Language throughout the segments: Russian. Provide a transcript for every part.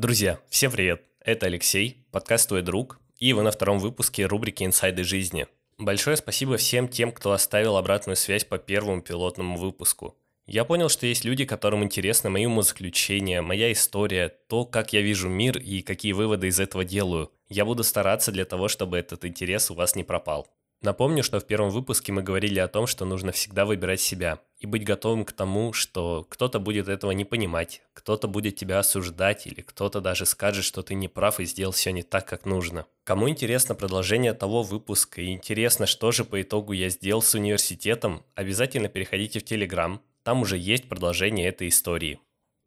Друзья, всем привет! Это Алексей, подкаст «Твой друг», и вы на втором выпуске рубрики «Инсайды жизни». Большое спасибо всем тем, кто оставил обратную связь по первому пилотному выпуску. Я понял, что есть люди, которым интересны мои умозаключения, моя история, то, как я вижу мир и какие выводы из этого делаю. Я буду стараться для того, чтобы этот интерес у вас не пропал. Напомню, что в первом выпуске мы говорили о том, что нужно всегда выбирать себя и быть готовым к тому, что кто-то будет этого не понимать, кто-то будет тебя осуждать или кто-то даже скажет, что ты не прав и сделал все не так, как нужно. Кому интересно продолжение того выпуска и интересно, что же по итогу я сделал с университетом, обязательно переходите в Телеграм, там уже есть продолжение этой истории.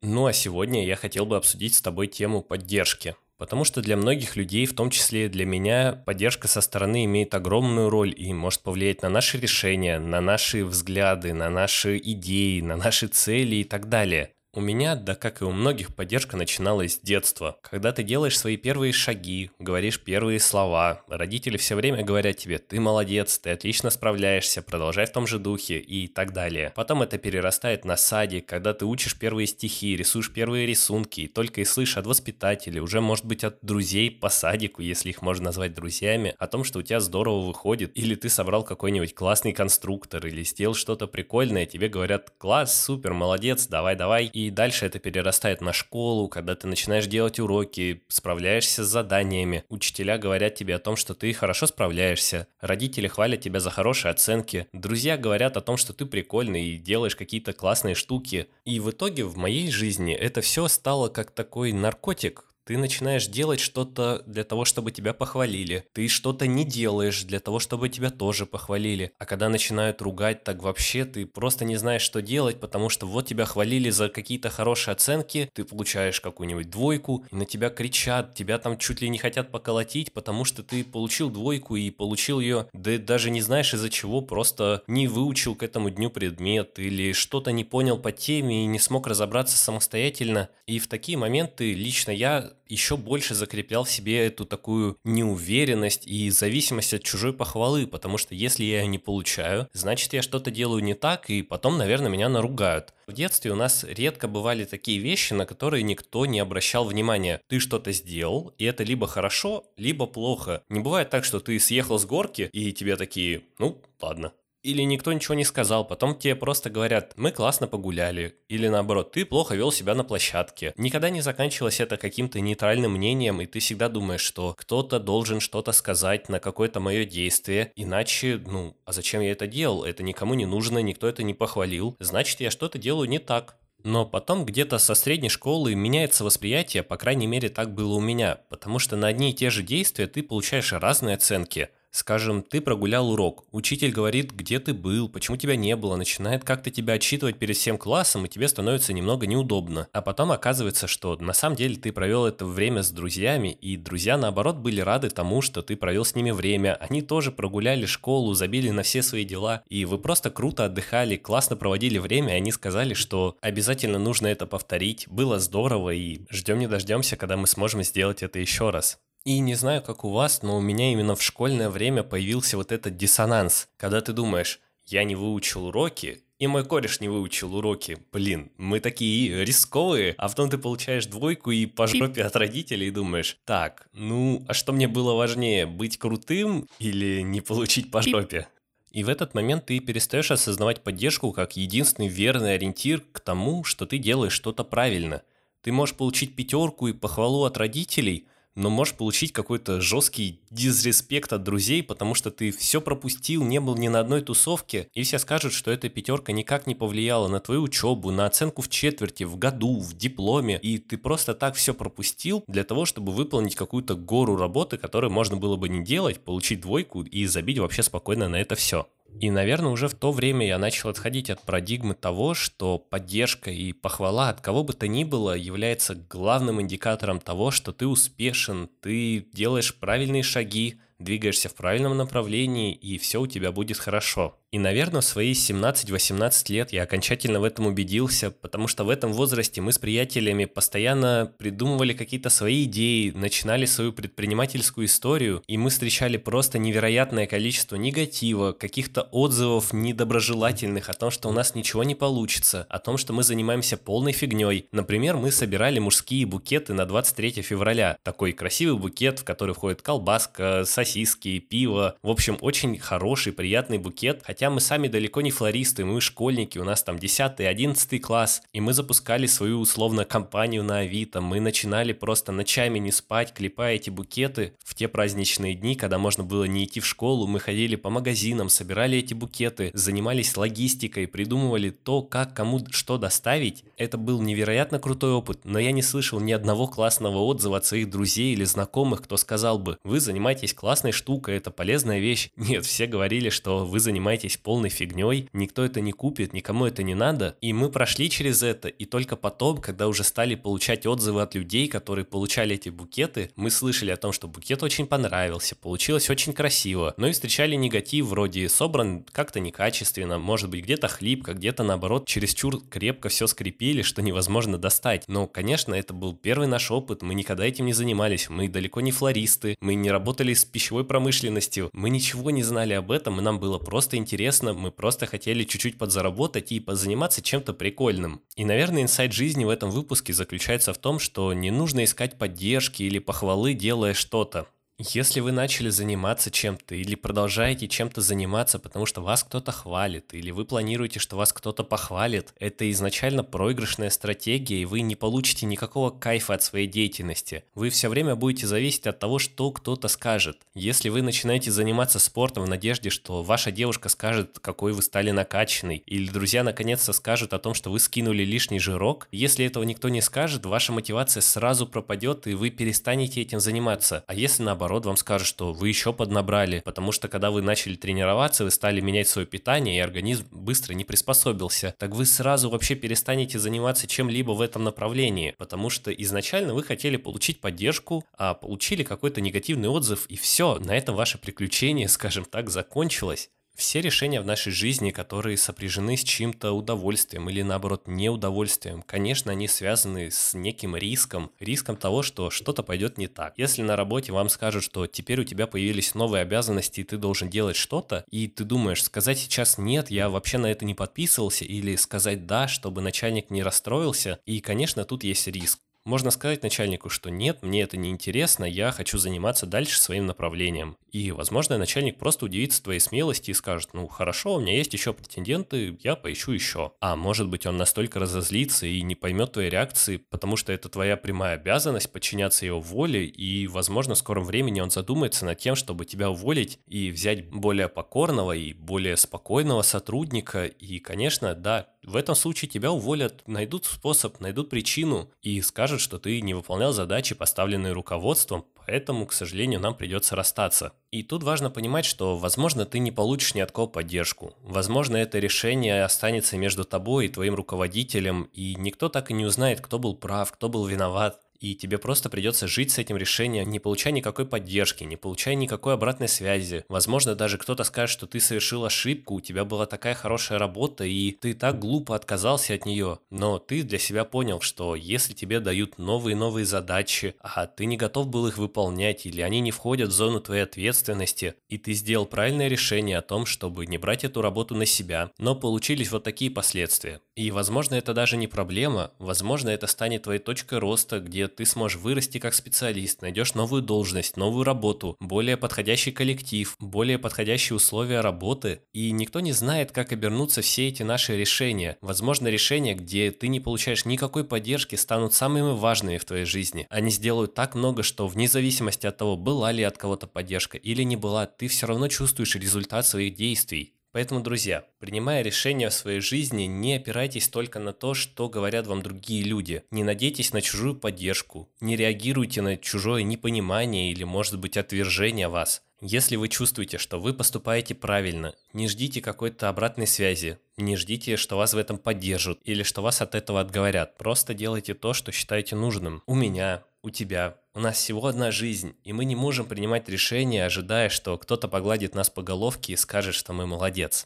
Ну а сегодня я хотел бы обсудить с тобой тему поддержки – Потому что для многих людей, в том числе и для меня, поддержка со стороны имеет огромную роль и может повлиять на наши решения, на наши взгляды, на наши идеи, на наши цели и так далее. У меня, да как и у многих, поддержка начиналась с детства. Когда ты делаешь свои первые шаги, говоришь первые слова, родители все время говорят тебе «ты молодец, ты отлично справляешься, продолжай в том же духе» и так далее. Потом это перерастает на садик, когда ты учишь первые стихи, рисуешь первые рисунки, и только и слышишь от воспитателей, уже может быть от друзей по садику, если их можно назвать друзьями, о том, что у тебя здорово выходит, или ты собрал какой-нибудь классный конструктор, или сделал что-то прикольное, тебе говорят «класс, супер, молодец, давай-давай», и дальше это перерастает на школу, когда ты начинаешь делать уроки, справляешься с заданиями. Учителя говорят тебе о том, что ты хорошо справляешься. Родители хвалят тебя за хорошие оценки. Друзья говорят о том, что ты прикольный и делаешь какие-то классные штуки. И в итоге в моей жизни это все стало как такой наркотик, ты начинаешь делать что-то для того, чтобы тебя похвалили. Ты что-то не делаешь для того, чтобы тебя тоже похвалили. А когда начинают ругать, так вообще ты просто не знаешь, что делать, потому что вот тебя хвалили за какие-то хорошие оценки, ты получаешь какую-нибудь двойку, и на тебя кричат, тебя там чуть ли не хотят поколотить, потому что ты получил двойку и получил ее, да даже не знаешь из-за чего, просто не выучил к этому дню предмет или что-то не понял по теме и не смог разобраться самостоятельно. И в такие моменты лично я еще больше закреплял в себе эту такую неуверенность и зависимость от чужой похвалы, потому что если я ее не получаю, значит я что-то делаю не так, и потом, наверное, меня наругают. В детстве у нас редко бывали такие вещи, на которые никто не обращал внимания. Ты что-то сделал, и это либо хорошо, либо плохо. Не бывает так, что ты съехал с горки, и тебе такие, ну, ладно, или никто ничего не сказал, потом тебе просто говорят, мы классно погуляли, или наоборот, ты плохо вел себя на площадке. Никогда не заканчивалось это каким-то нейтральным мнением, и ты всегда думаешь, что кто-то должен что-то сказать на какое-то мое действие, иначе, ну, а зачем я это делал? Это никому не нужно, никто это не похвалил, значит, я что-то делаю не так. Но потом где-то со средней школы меняется восприятие, по крайней мере так было у меня, потому что на одни и те же действия ты получаешь разные оценки – Скажем, ты прогулял урок, учитель говорит, где ты был, почему тебя не было, начинает как-то тебя отчитывать перед всем классом, и тебе становится немного неудобно. А потом оказывается, что на самом деле ты провел это время с друзьями, и друзья, наоборот, были рады тому, что ты провел с ними время. Они тоже прогуляли школу, забили на все свои дела, и вы просто круто отдыхали, классно проводили время, и они сказали, что обязательно нужно это повторить, было здорово, и ждем не дождемся, когда мы сможем сделать это еще раз. И не знаю, как у вас, но у меня именно в школьное время появился вот этот диссонанс, когда ты думаешь, я не выучил уроки, и мой кореш не выучил уроки. Блин, мы такие рисковые, а потом ты получаешь двойку и по жопе от родителей и думаешь, так, ну, а что мне было важнее, быть крутым или не получить по жопе? И в этот момент ты перестаешь осознавать поддержку как единственный верный ориентир к тому, что ты делаешь что-то правильно. Ты можешь получить пятерку и похвалу от родителей – но можешь получить какой-то жесткий дизреспект от друзей, потому что ты все пропустил, не был ни на одной тусовке, и все скажут, что эта пятерка никак не повлияла на твою учебу, на оценку в четверти, в году, в дипломе, и ты просто так все пропустил для того, чтобы выполнить какую-то гору работы, которую можно было бы не делать, получить двойку и забить вообще спокойно на это все. И, наверное, уже в то время я начал отходить от парадигмы того, что поддержка и похвала от кого бы то ни было является главным индикатором того, что ты успешен, ты делаешь правильные шаги, двигаешься в правильном направлении, и все у тебя будет хорошо. И, наверное, в свои 17-18 лет я окончательно в этом убедился, потому что в этом возрасте мы с приятелями постоянно придумывали какие-то свои идеи, начинали свою предпринимательскую историю, и мы встречали просто невероятное количество негатива, каких-то отзывов недоброжелательных о том, что у нас ничего не получится, о том, что мы занимаемся полной фигней. Например, мы собирали мужские букеты на 23 февраля. Такой красивый букет, в который входит колбаска, сосиски, пиво. В общем, очень хороший, приятный букет, хотя Хотя мы сами далеко не флористы, мы школьники, у нас там 10-11 класс, и мы запускали свою условно компанию на Авито, мы начинали просто ночами не спать, клепая эти букеты. В те праздничные дни, когда можно было не идти в школу, мы ходили по магазинам, собирали эти букеты, занимались логистикой, придумывали то, как кому что доставить. Это был невероятно крутой опыт, но я не слышал ни одного классного отзыва от своих друзей или знакомых, кто сказал бы, вы занимаетесь классной штукой, это полезная вещь. Нет, все говорили, что вы занимаетесь оказались полной фигней, никто это не купит, никому это не надо. И мы прошли через это, и только потом, когда уже стали получать отзывы от людей, которые получали эти букеты, мы слышали о том, что букет очень понравился, получилось очень красиво, но и встречали негатив вроде собран как-то некачественно, может быть где-то хлипко, где-то наоборот чересчур крепко все скрепили, что невозможно достать. Но, конечно, это был первый наш опыт, мы никогда этим не занимались, мы далеко не флористы, мы не работали с пищевой промышленностью, мы ничего не знали об этом, и нам было просто интересно интересно, мы просто хотели чуть-чуть подзаработать и позаниматься чем-то прикольным. И, наверное, инсайт жизни в этом выпуске заключается в том, что не нужно искать поддержки или похвалы, делая что-то. Если вы начали заниматься чем-то или продолжаете чем-то заниматься, потому что вас кто-то хвалит, или вы планируете, что вас кто-то похвалит, это изначально проигрышная стратегия, и вы не получите никакого кайфа от своей деятельности. Вы все время будете зависеть от того, что кто-то скажет. Если вы начинаете заниматься спортом в надежде, что ваша девушка скажет, какой вы стали накачанный, или друзья наконец-то скажут о том, что вы скинули лишний жирок, если этого никто не скажет, ваша мотивация сразу пропадет, и вы перестанете этим заниматься. А если наоборот, наоборот вам скажет, что вы еще поднабрали, потому что когда вы начали тренироваться, вы стали менять свое питание, и организм быстро не приспособился, так вы сразу вообще перестанете заниматься чем-либо в этом направлении, потому что изначально вы хотели получить поддержку, а получили какой-то негативный отзыв, и все, на этом ваше приключение, скажем так, закончилось. Все решения в нашей жизни, которые сопряжены с чьим-то удовольствием или наоборот неудовольствием, конечно, они связаны с неким риском, риском того, что что-то пойдет не так. Если на работе вам скажут, что теперь у тебя появились новые обязанности, и ты должен делать что-то, и ты думаешь, сказать сейчас нет, я вообще на это не подписывался, или сказать да, чтобы начальник не расстроился, и, конечно, тут есть риск. Можно сказать начальнику, что нет, мне это не интересно, я хочу заниматься дальше своим направлением. И, возможно, начальник просто удивится твоей смелости и скажет, ну хорошо, у меня есть еще претенденты, я поищу еще. А может быть, он настолько разозлится и не поймет твоей реакции, потому что это твоя прямая обязанность подчиняться его воле, и, возможно, в скором времени он задумается над тем, чтобы тебя уволить и взять более покорного и более спокойного сотрудника. И, конечно, да, в этом случае тебя уволят, найдут способ, найдут причину и скажут, что ты не выполнял задачи, поставленные руководством, поэтому, к сожалению, нам придется расстаться. И тут важно понимать, что, возможно, ты не получишь ни от кого поддержку. Возможно, это решение останется между тобой и твоим руководителем, и никто так и не узнает, кто был прав, кто был виноват и тебе просто придется жить с этим решением, не получая никакой поддержки, не получая никакой обратной связи. Возможно, даже кто-то скажет, что ты совершил ошибку, у тебя была такая хорошая работа, и ты так глупо отказался от нее. Но ты для себя понял, что если тебе дают новые-новые задачи, а ты не готов был их выполнять, или они не входят в зону твоей ответственности, и ты сделал правильное решение о том, чтобы не брать эту работу на себя, но получились вот такие последствия. И, возможно, это даже не проблема, возможно, это станет твоей точкой роста, где ты сможешь вырасти как специалист, найдешь новую должность, новую работу, более подходящий коллектив, более подходящие условия работы. И никто не знает, как обернутся все эти наши решения. Возможно, решения, где ты не получаешь никакой поддержки, станут самыми важными в твоей жизни. Они сделают так много, что вне зависимости от того, была ли от кого-то поддержка или не была, ты все равно чувствуешь результат своих действий. Поэтому, друзья, принимая решения в своей жизни, не опирайтесь только на то, что говорят вам другие люди. Не надейтесь на чужую поддержку, не реагируйте на чужое непонимание или, может быть, отвержение вас. Если вы чувствуете, что вы поступаете правильно, не ждите какой-то обратной связи, не ждите, что вас в этом поддержат или что вас от этого отговорят. Просто делайте то, что считаете нужным. У меня, у тебя. У нас всего одна жизнь, и мы не можем принимать решения, ожидая, что кто-то погладит нас по головке и скажет, что мы молодец.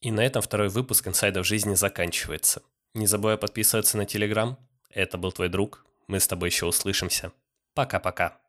И на этом второй выпуск «Инсайдов жизни» заканчивается. Не забывай подписываться на Телеграм. Это был твой друг. Мы с тобой еще услышимся. Пока-пока.